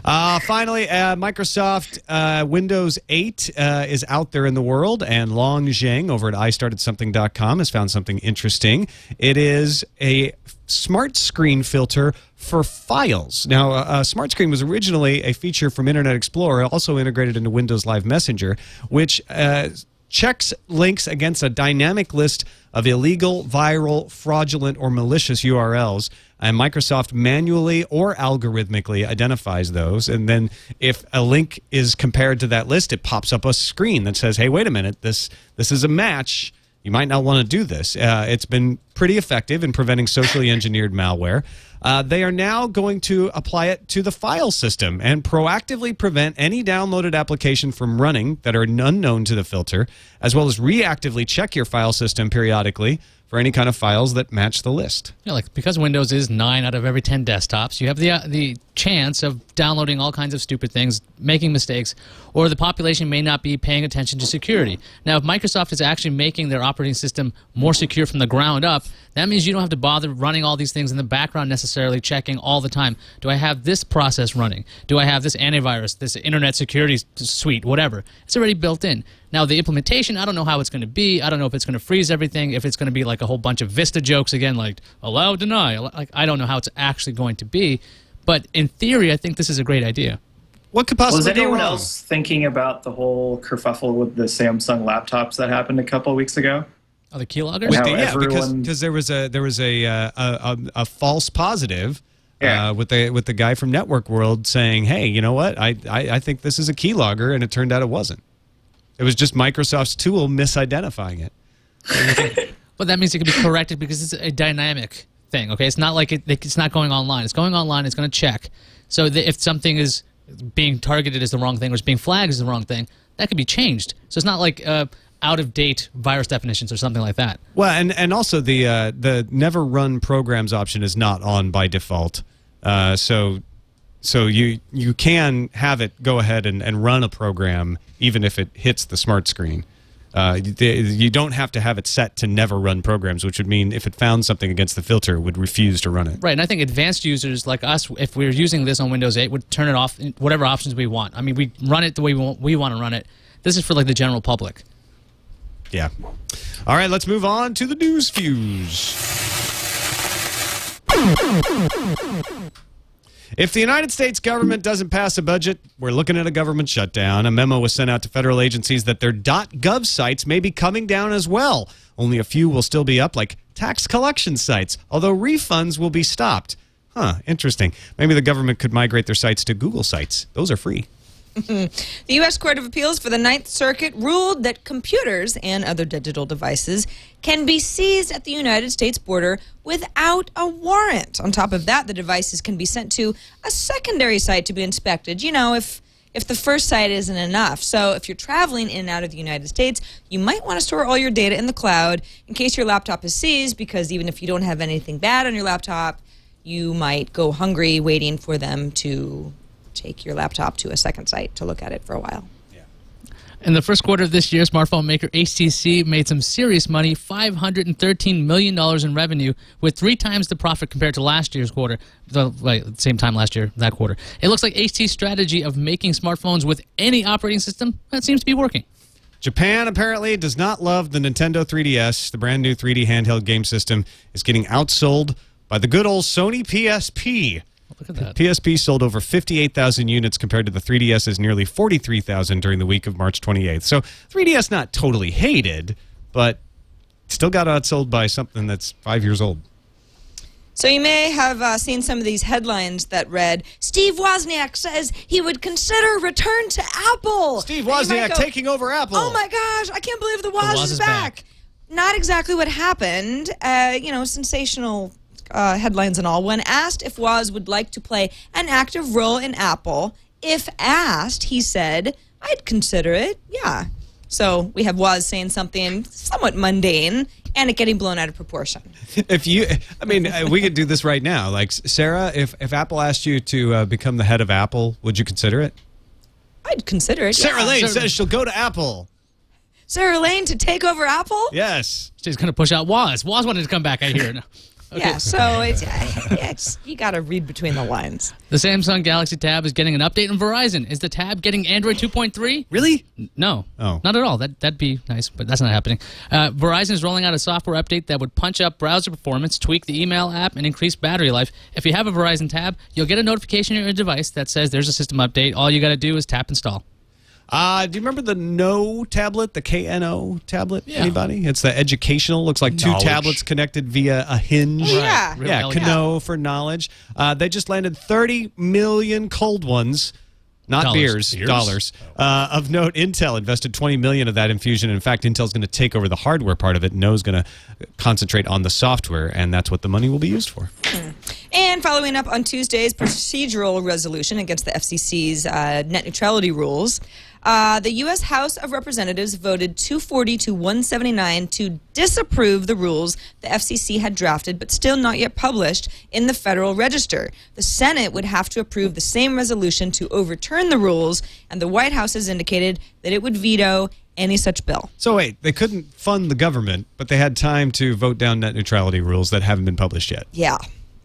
Uh, finally, uh, Microsoft uh, Windows 8 uh, is out there in the world, and Long Zheng over at iStartedSomething.com has found something interesting. It is a smart screen filter for files. Now, uh, uh, Smart Screen was originally a feature from Internet Explorer, also integrated into Windows Live Messenger, which uh, checks links against a dynamic list of illegal, viral, fraudulent, or malicious URLs. And Microsoft manually or algorithmically identifies those. And then if a link is compared to that list, it pops up a screen that says, hey, wait a minute, this, this is a match. You might not want to do this. Uh, it's been pretty effective in preventing socially engineered malware. Uh, they are now going to apply it to the file system and proactively prevent any downloaded application from running that are unknown to the filter, as well as reactively check your file system periodically for any kind of files that match the list. Yeah, like because Windows is nine out of every ten desktops, you have the uh, the chance of downloading all kinds of stupid things, making mistakes, or the population may not be paying attention to security. Now, if Microsoft is actually making their operating system more secure from the ground up, that means you don't have to bother running all these things in the background necessarily, checking all the time. Do I have this process running? Do I have this antivirus, this internet security suite, whatever? It's already built in. Now, the implementation, I don't know how it's going to be. I don't know if it's going to freeze everything, if it's going to be like a whole bunch of Vista jokes again, like allow, deny. Like, I don't know how it's actually going to be. But in theory, I think this is a great idea. What could possibly Was go anyone wrong? else thinking about the whole kerfuffle with the Samsung laptops that happened a couple of weeks ago? Oh, the keyloggers? With With how the- yeah, because everyone- because there was a there was a uh, a, a, a false positive. Yeah. Uh, with the with the guy from Network World saying, "Hey, you know what? I, I I think this is a keylogger," and it turned out it wasn't. It was just Microsoft's tool misidentifying it. But that means it can be corrected because it's a dynamic thing. Okay, it's not like it, it's not going online. It's going online. It's going to check. So that if something is being targeted as the wrong thing or is being flagged as the wrong thing, that could be changed. So it's not like uh, out of date virus definitions or something like that. Well, and and also the uh, the never run programs option is not on by default. Uh, so so you you can have it go ahead and, and run a program even if it hits the smart screen. Uh, you, don't have to have it set to never run programs, which would mean if it found something against the filter, it would refuse to run it. Right, and I think advanced users like us, if we are using this on Windows 8, would turn it off in whatever options we want. I mean, we run it the way we want, we want to run it. This is for like the general public. Yeah. All right, let's move on to the news fuse. If the United States government doesn't pass a budget, we're looking at a government shutdown. A memo was sent out to federal agencies that their .gov sites may be coming down as well. Only a few will still be up, like tax collection sites, although refunds will be stopped. Huh, interesting. Maybe the government could migrate their sites to Google sites. Those are free. The U.S. Court of Appeals for the Ninth Circuit ruled that computers and other digital devices can be seized at the United States border without a warrant. On top of that, the devices can be sent to a secondary site to be inspected. You know, if if the first site isn't enough. So if you're traveling in and out of the United States, you might want to store all your data in the cloud in case your laptop is seized because even if you don't have anything bad on your laptop, you might go hungry waiting for them to take your laptop to a second site to look at it for a while. In the first quarter of this year, smartphone maker HTC made some serious money $513 million in revenue, with three times the profit compared to last year's quarter, the like, same time last year, that quarter. It looks like HTC's strategy of making smartphones with any operating system, that seems to be working. Japan apparently does not love the Nintendo 3DS. The brand new 3D handheld game system is getting outsold by the good old Sony PSP. Look at that. PSP sold over 58,000 units compared to the 3DS's nearly 43,000 during the week of March 28th. So 3DS not totally hated, but still got outsold by something that's five years old. So you may have uh, seen some of these headlines that read, Steve Wozniak says he would consider return to Apple. Steve And you might Wozniak go, taking over Apple. Oh my gosh, I can't believe the Woz, Woz is, is back. back. Not exactly what happened. Uh, you know, sensational uh, headlines and all. When asked if Woz would like to play an active role in Apple, if asked, he said, I'd consider it, yeah. So we have Woz saying something somewhat mundane and it getting blown out of proportion. If you, I mean, uh, we could do this right now. Like Sarah, if if Apple asked you to uh, become the head of Apple, would you consider it? I'd consider it. Sarah yeah. Lane Sarah- says she'll go to Apple. Sarah Lane to take over Apple? Yes. She's going to push out Woz. Woz wanted to come back, I hear. Yeah, so it's, it's you got to read between the lines. The Samsung Galaxy Tab is getting an update on Verizon. Is the Tab getting Android 2.3? Really? No. Oh. Not at all. That, that'd be nice, but that's not happening. Uh, Verizon is rolling out a software update that would punch up browser performance, tweak the email app, and increase battery life. If you have a Verizon tab, you'll get a notification on your device that says there's a system update. All you got to do is tap install. Uh, do you remember the Kno tablet, the KNO tablet? Yeah. Anybody? It's the educational. Looks like two tablets connected via a hinge. Yeah. Really yeah, elegant. Kano for knowledge. Uh, they just landed 30 million cold ones, not Dollars. beers, Beers? dollars. Uh, of note, Intel invested 20 million of that infusion. In fact, Intel's going to take over the hardware part of it. Kno's going to concentrate on the software, and that's what the money will be used for. And following up on Tuesday's procedural resolution against the FCC's uh, net neutrality rules, uh, the U.S. House of Representatives voted 240 to 179 to disapprove the rules the FCC had drafted but still not yet published in the Federal Register. The Senate would have to approve the same resolution to overturn the rules, and the White House has indicated that it would veto any such bill. So wait, they couldn't fund the government, but they had time to vote down net neutrality rules that haven't been published yet. Yeah.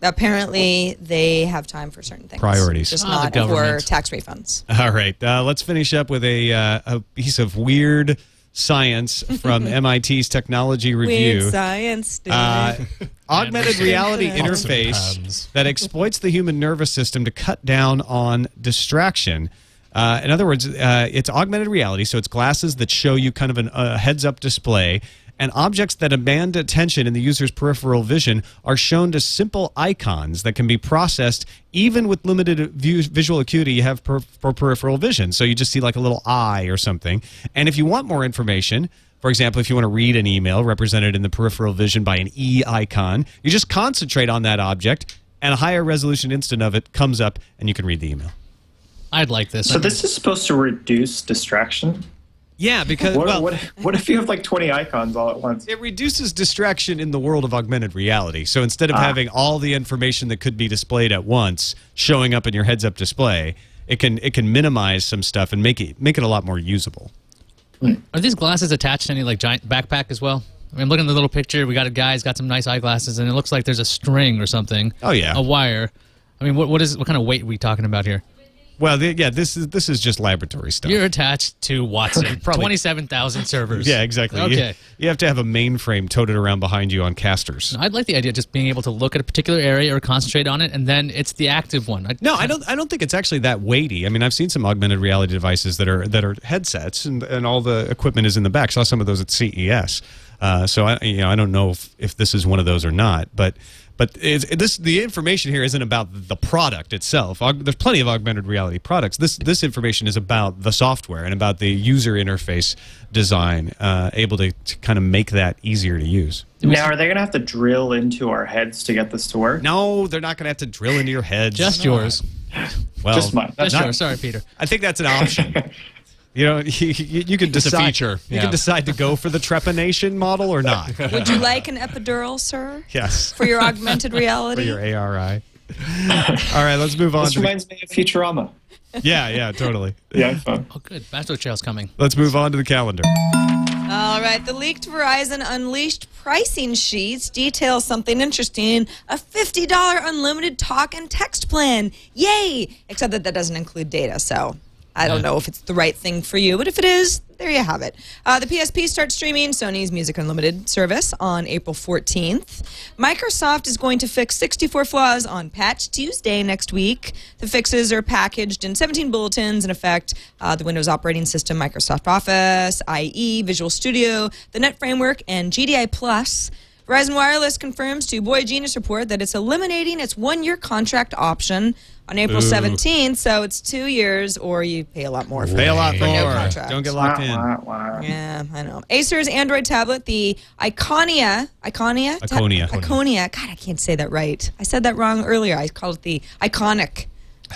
Apparently, they have time for certain things. Priorities. Just Ah, not for tax refunds. All right, uh, let's finish up with a, uh, a piece of weird science from MIT's Technology Review. Weird science. dude. Uh, augmented reality interface that exploits the human nervous system to cut down on distraction. Uh, in other words, uh, it's augmented reality, so it's glasses that show you kind of a uh, heads-up display, and objects that demand attention in the user's peripheral vision are shown as simple icons that can be processed even with limited view, visual acuity you have per, for peripheral vision. So you just see like a little eye or something. And if you want more information, for example, if you want to read an email represented in the peripheral vision by an E icon, you just concentrate on that object, and a higher resolution instant of it comes up, and you can read the email. I'd like this. So this is supposed to reduce distraction. Yeah, because What, well, what, what if you have like 20 icons all at once? it reduces distraction in the world of augmented reality. So instead of ah. having all the information that could be displayed at once showing up in your heads-up display, it can it can minimize some stuff and make it make it a lot more usable. Are these glasses attached to any like giant backpack as well? I mean, looking at the little picture. We got a guy. He's got some nice eyeglasses, and it looks like there's a string or something. Oh, yeah. a wire. I mean, what what is what kind of weight are we talking about here? Well, the, yeah, this is this is just laboratory stuff. You're attached to Watson. Twenty-seven thousand servers. yeah, exactly. You- Okay. You, have to have a mainframe toted around behind you on casters. I'd like the idea of just being able to look at a particular area or concentrate on it, and then it's the active one. I, No, I don't. I don't think it's actually that weighty. I mean, I've seen some augmented reality devices that are that are headsets, and, and all the equipment is in the back. Saw some of those at CES. Uh, so I, you know, I don't know if, if this is one of those or not, but but it's, this the information here isn't about the product itself. Aug, there's plenty of augmented reality products. This this information is about the software and about the user interface design, uh, able to, to kind of make that easier to use. Now, are they going to have to drill into our heads to get this to work? No, they're not going to have to drill into your heads. just yours. well, Just mine. Just That's not- yours. Sorry, Peter. I think that's an option. You know, you, you, you can It's a decide. feature, You yeah. can decide to go for the trepanation model or not. Would you like an epidural, sir, yes, for your augmented reality. for reality? your ARI. All right, let's move on. This To the, reminds me of Futurama. Yeah, yeah, totally. the iPhone. Oh, good. Bachelor Trail's coming. Let's move on to the calendar. All right, the leaked Verizon Unleashed pricing sheets detail something interesting a $50 unlimited talk and text plan. Yay! Except that that doesn't include data, so I don't know if it's the right thing for you, but if it is, there you have it. Uh, the PSP starts streaming Sony's Music Unlimited service on April 14th. Microsoft is going to fix 64 flaws on Patch Tuesday next week. The fixes are packaged in 17 bulletins and affect uh, the Windows operating system, Microsoft Office, IE, Visual Studio, the Net Framework, and GDI Plus. Verizon Wireless confirms to Boy Genius Report that it's eliminating its one year contract option on April 17th. So it's two years or you pay a lot more for it. Pay a lot For no more. contract. Don't get locked Wah, in. wah, wah. Yeah, I know. Acer's Android tablet, the Iconia, Iconia, Ta- Iconia. Iconia. God, I can't say that right. I said that wrong earlier. I called it the Iconic,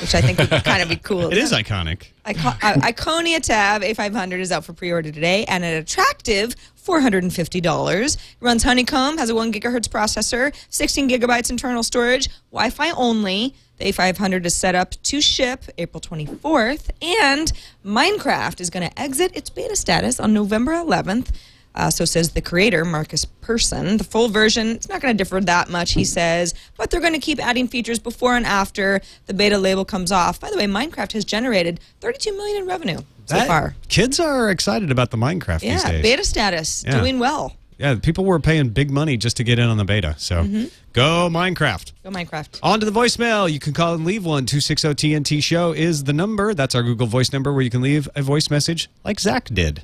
which I think would kind of be cool. It is iconic. Ico- uh, Iconia Tab A500 is out for pre-order today, and an attractive $450. Runs Honeycomb, has a one gigahertz processor, 16 gigabytes internal storage, Wi-Fi only. The A500 is set up to ship April 24th, and Minecraft is going to exit its beta status on November 11th. Uh, so says the creator, Markus Persson. The full version, it's not going to differ that much, he says, but they're going to keep adding features before and after the beta label comes off. By the way, Minecraft has generated 32 million in revenue so That- far. Kids are excited about the Minecraft these Yeah, days. beta status, Yeah. doing well. Yeah, people were paying big money just to get in on the beta. So Mm-hmm. go Minecraft. Go Minecraft. On to the voicemail. You can call and leave one. 260 TNT show is the number. That's our Google Voice number where you can leave a voice message like Zach did.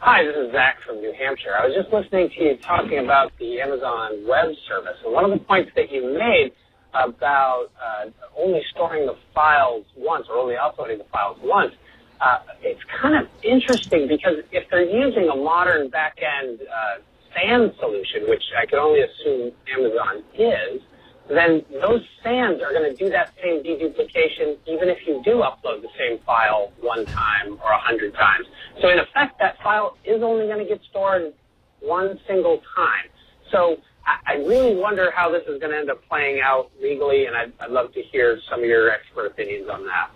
Hi, this is Zach from New Hampshire. I was just listening to you talking about the Amazon Web Service, and one of the points that you made about uh, only storing the files once or only uploading the files once, uh, it's kind of interesting because if they're using a modern back-end uh, SAN solution, which I can only assume Amazon is, then those SANs are going to do that same deduplication even if you do upload the same file one time or a hundred times. So in effect, that file is only going to get stored one single time. So I, really wonder how this is going to end up playing out legally, and I'd, I'd love to hear some of your expert opinions on that.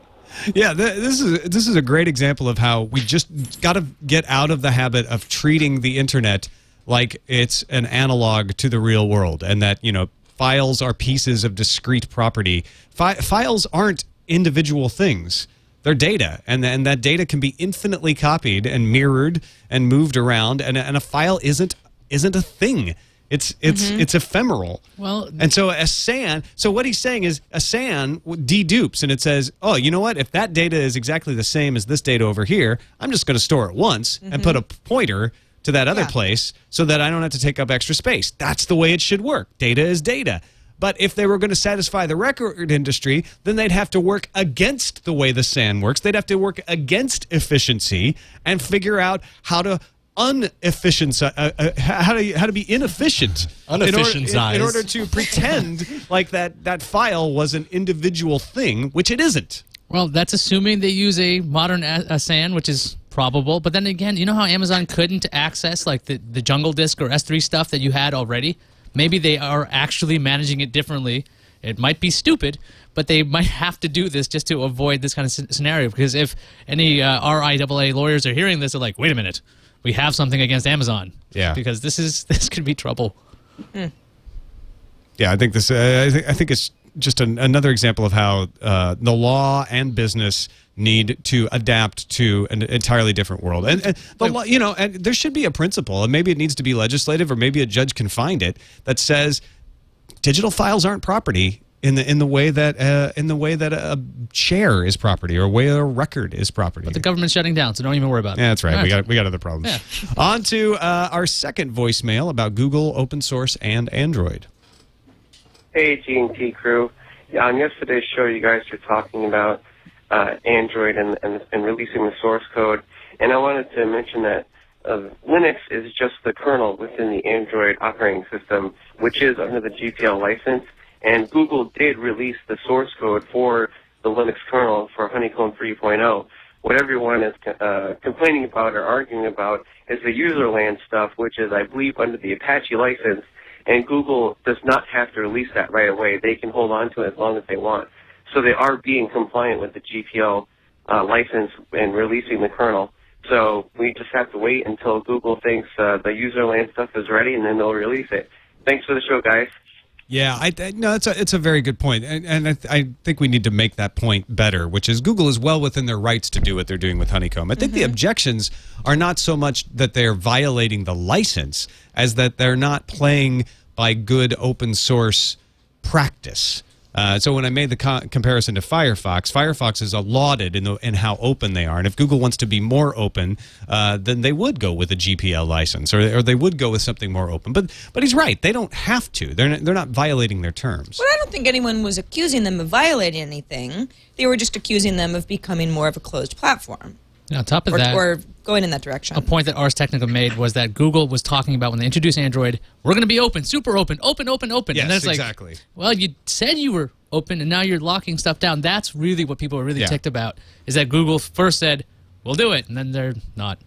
Yeah, th- this is this is a great example of how we just got to get out of the habit of treating the internet like it's an analog to the real world, and that you know files are pieces of discrete property. Fi- files aren't individual things; they're data, and and that data can be infinitely copied and mirrored and moved around, and and a file isn't isn't a thing. It's it's mm-hmm. it's ephemeral. Well, And so a SAN, so what he's saying is a SAN dedupes and it says, oh, you know what? If that data is exactly the same as this data over here, I'm just going to store it once and put a mm-hmm. pointer to that other Yeah. place so that I don't have to take up extra space. That's the way it should work. Data is data. But if they were going to satisfy the record industry, then they'd have to work against the way the SAN works. They'd have to work against efficiency and figure out how to unefficient uh, uh, how to how to be inefficient in order, in, in order to pretend like that that file was an individual thing which it isn't Well, that's assuming they use a modern a- a which is probable. But then again, you know how Amazon couldn't access like the, the Jungle Disk or S3 stuff that you had already? Maybe they are actually managing it differently. It might be stupid, but they might have to do this just to avoid this kind of scenario. Because if any uh, RIAA lawyers are hearing this, they're like, wait a minute, we have something against Amazon. Yeah. Because this is this could be trouble. yeah i think this uh, I, think, I think it's just an, another example of how uh, the law and business need to adapt to an entirely different world and, and the law, you know and there should be a principle and maybe it needs to be legislative or maybe a judge can find it that says digital files aren't property in the in the way that uh, in the way that a chair is property or way a record is property. But the government's shutting down, so don't even worry about it. Yeah, that's right. All We got we got other problems. Yeah. On to uh, our second voicemail about Google open source and Android. Hey, G&T crew. Yeah, on yesterday's show, you guys were talking about uh, Android and, and, and releasing the source code. And I wanted to mention that uh, Linux is just the kernel within the Android operating system, which is under the GPL license. And Google did release the source code for the Linux kernel for Honeycomb 3.0. What everyone is uh, complaining about or arguing about is the userland stuff, which is, I believe, under the Apache license and Google does not have to release that right away. They can hold on to it as long as they want. so they are being compliant with the GPL uh, license and releasing the kernel. So we just have to wait until Google thinks uh, the userland stuff is ready, and then they'll release it. Thanks for the show, guys. Yeah, I, I no, it's a it's a very good point, and, and I, th- I think we need to make that point better, which is Google is well within their rights to do what they're doing with Honeycomb. I think the mm-hmm. objections are not so much that they're violating the license as that they're not playing by good open source practice. Uh, so when I made the co- comparison to Firefox, Firefox is lauded in, the, in how open they are, and if Google wants to be more open, uh, then they would go with a GPL license, or, or they would go with something more open. But but he's right; they don't have to. They're not, they're not violating their terms. But I don't think anyone was accusing them of violating anything. They were just accusing them of becoming more of a closed platform And on top of or, that, or going in that direction. a point that Ars Technica made was that Google was talking about when they introduced Android, we're going to be open, super open, open, open, open. Yes, and then it's like, exactly. well, you said you were open, and now you're locking stuff down. That's really what people are really Yeah. ticked about. Is that Google first said, we'll do it, and then they're not.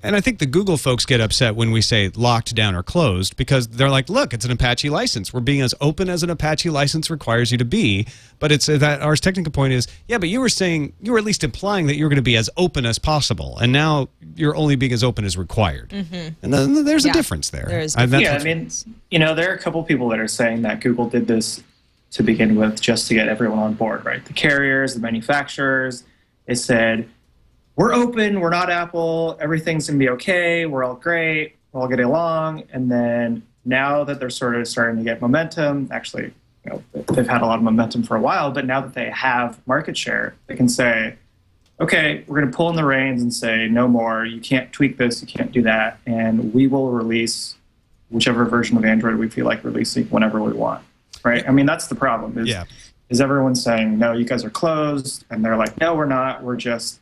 And I think the Google folks get upset when we say locked down or closed because they're like, look, it's an Apache license. We're being as open as an Apache license requires you to be. But it's uh, that Ars Technica point is, yeah, but you were saying, you were at least implying that you were going to be as open as possible. And now you're only being as open as required. And then there's Yeah, a difference there. there is And yeah, I mean, you know, there are a couple people that are saying that Google did this to begin with just to get everyone on board, right? The carriers, the manufacturers, they said, we're open, we're not Apple, everything's going to be okay, we're all great, we're all getting along. And then now that they're sort of starting to get momentum, actually, you know, they've had a lot of momentum for a while, but now that they have market share, they can say, okay, we're going to pull in the reins and say, no more, you can't tweak this, you can't do that, and we will release whichever version of Android we feel like releasing whenever we want. Right? I mean, that's the problem. Is, Yeah. is everyone saying, no, you guys are closed? And they're like, no, we're not. We're just,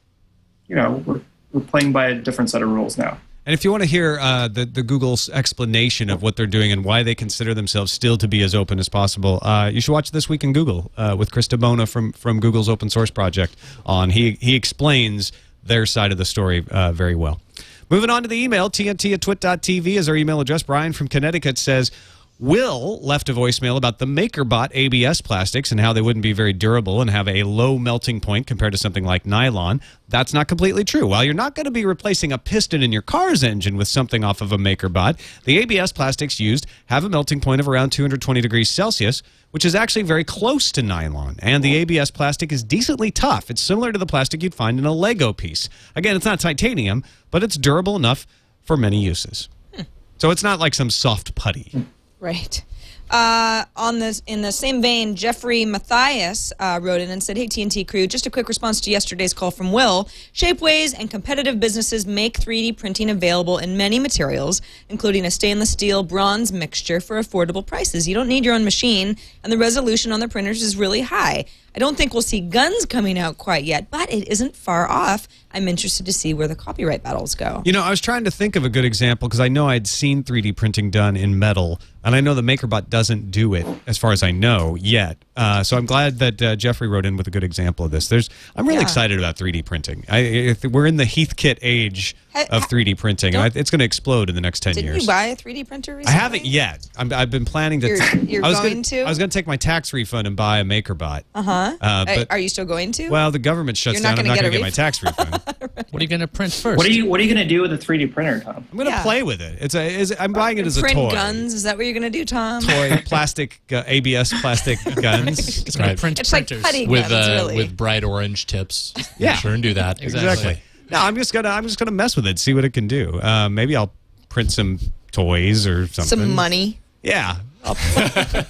you know, we're, we're playing by a different set of rules now. And if you want to hear uh, the, the Google's explanation of what they're doing and why they consider themselves still to be as open as possible, uh, you should watch This Week in Google uh, with Chris DiBona from, from Google's open source project on. He, he explains their side of the story uh, very well. Moving on to the email, TNT at twit.tv is our email address. Brian from Connecticut says, Will left a voicemail about the MakerBot ABS plastics and how they wouldn't be very durable and have a low melting point compared to something like nylon. That's not completely true. While you're not going to be replacing a piston in your car's engine with something off of a MakerBot, the ABS plastics used have a melting point of around 220 degrees Celsius, which is actually very close to nylon. And the ABS plastic is decently tough. It's similar to the plastic you'd find in a Lego piece. Again, it's not titanium, but it's durable enough for many uses. Hmm. So it's not like some soft putty. Right. Uh, on this, in the same vein, Jeffrey Matthias uh, wrote in and said, "Hey TNT crew, just a quick response to yesterday's call from Will. Shapeways and competitive businesses make 3D printing available in many materials, including a stainless steel bronze mixture for affordable prices. You don't need your own machine, and the resolution on the printers is really high. I don't think we'll see guns coming out quite yet, but it isn't far off. I'm interested to see where the copyright battles go. You know, I was trying to think of a good example because I know I'd seen 3D printing done in metal, and I know the MakerBot doesn't do it, as far as I know, yet. Uh, so I'm glad that uh, Jeffrey wrote in with a good example of this. There's, I'm really Yeah. excited about 3D printing. I, if we're in the Heathkit age of 3D printing, and I, it's going to explode in the next 10 Didn't years. you buy a 3D printer recently? I haven't yet. I'm, I've been planning to. You're- you're I was going gonna, to? I was going to take my tax refund and buy a MakerBot. Uh-huh. Uh, but Are you still going to? well, the government shuts You're not down. I'm gonna not get going a to get my tax refund. What are you going to print first? What are you What are you going to do with a 3D printer, Tom? I'm going to Yeah. play with it. It's a. Is, I'm buying it as a print toy. guns? Is that what you're going to do, Tom? Toy plastic uh, ABS plastic guns. It's going Right. to print It's like printers. putty with guns, uh, really. with bright orange tips. Yeah. sure and do that. Exactly. No, I'm just gonna I'm just gonna mess with it, see what it can do. Uh, maybe I'll print some toys or something. Some money. Yeah. I'll-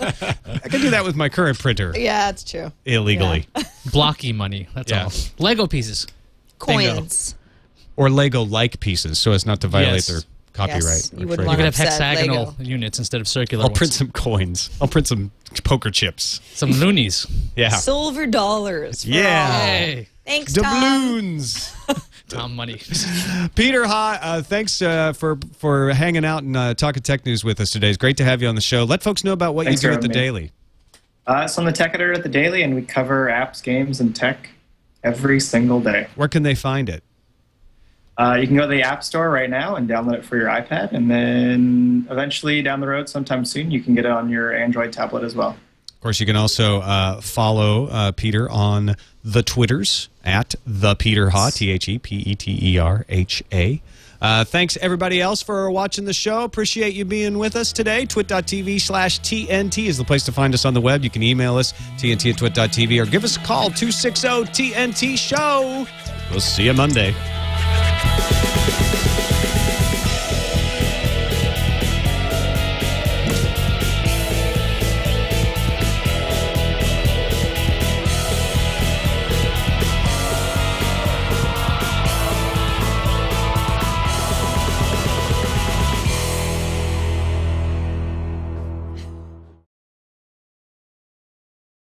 can do that with my current printer Yeah, that's true. illegally. Blocky money. That's Yeah. all. Lego pieces. Bingo. Coins. Or Lego like pieces so as not to violate Yes. their copyright. Yes, or you would trade. You could have Upset hexagonal Lego. units instead of circular I'll ones. print some coins. I'll print some poker chips. some loonies. Yeah. Silver dollars. for Yeah. all. Hey, Thanks, Tom. Doubloons. Tom money. Peter Ha, uh, thanks uh, for for hanging out and uh, talking tech news with us today. It's great to have you on the show. Let folks know about what Thanks you do at the me. Daily. Uh, it's on the Tech Editor at the Daily, and we cover apps, games, and tech every single day. Where can they find it? Uh, you can go to the App Store right now and download it for your iPad, and then eventually down the road, sometime soon, you can get it on your Android tablet as well. Of course, you can also uh, follow uh, Peter on the Twitters at the Peter Ha, T H E P E T E R H A. Uh, thanks everybody else for watching the show. Appreciate you being with us today. Twit.tv slash TNT is the place to find us on the web. You can email us, TNT at twit.tv, or give us a call, 260 TNT Show. We'll see you Monday.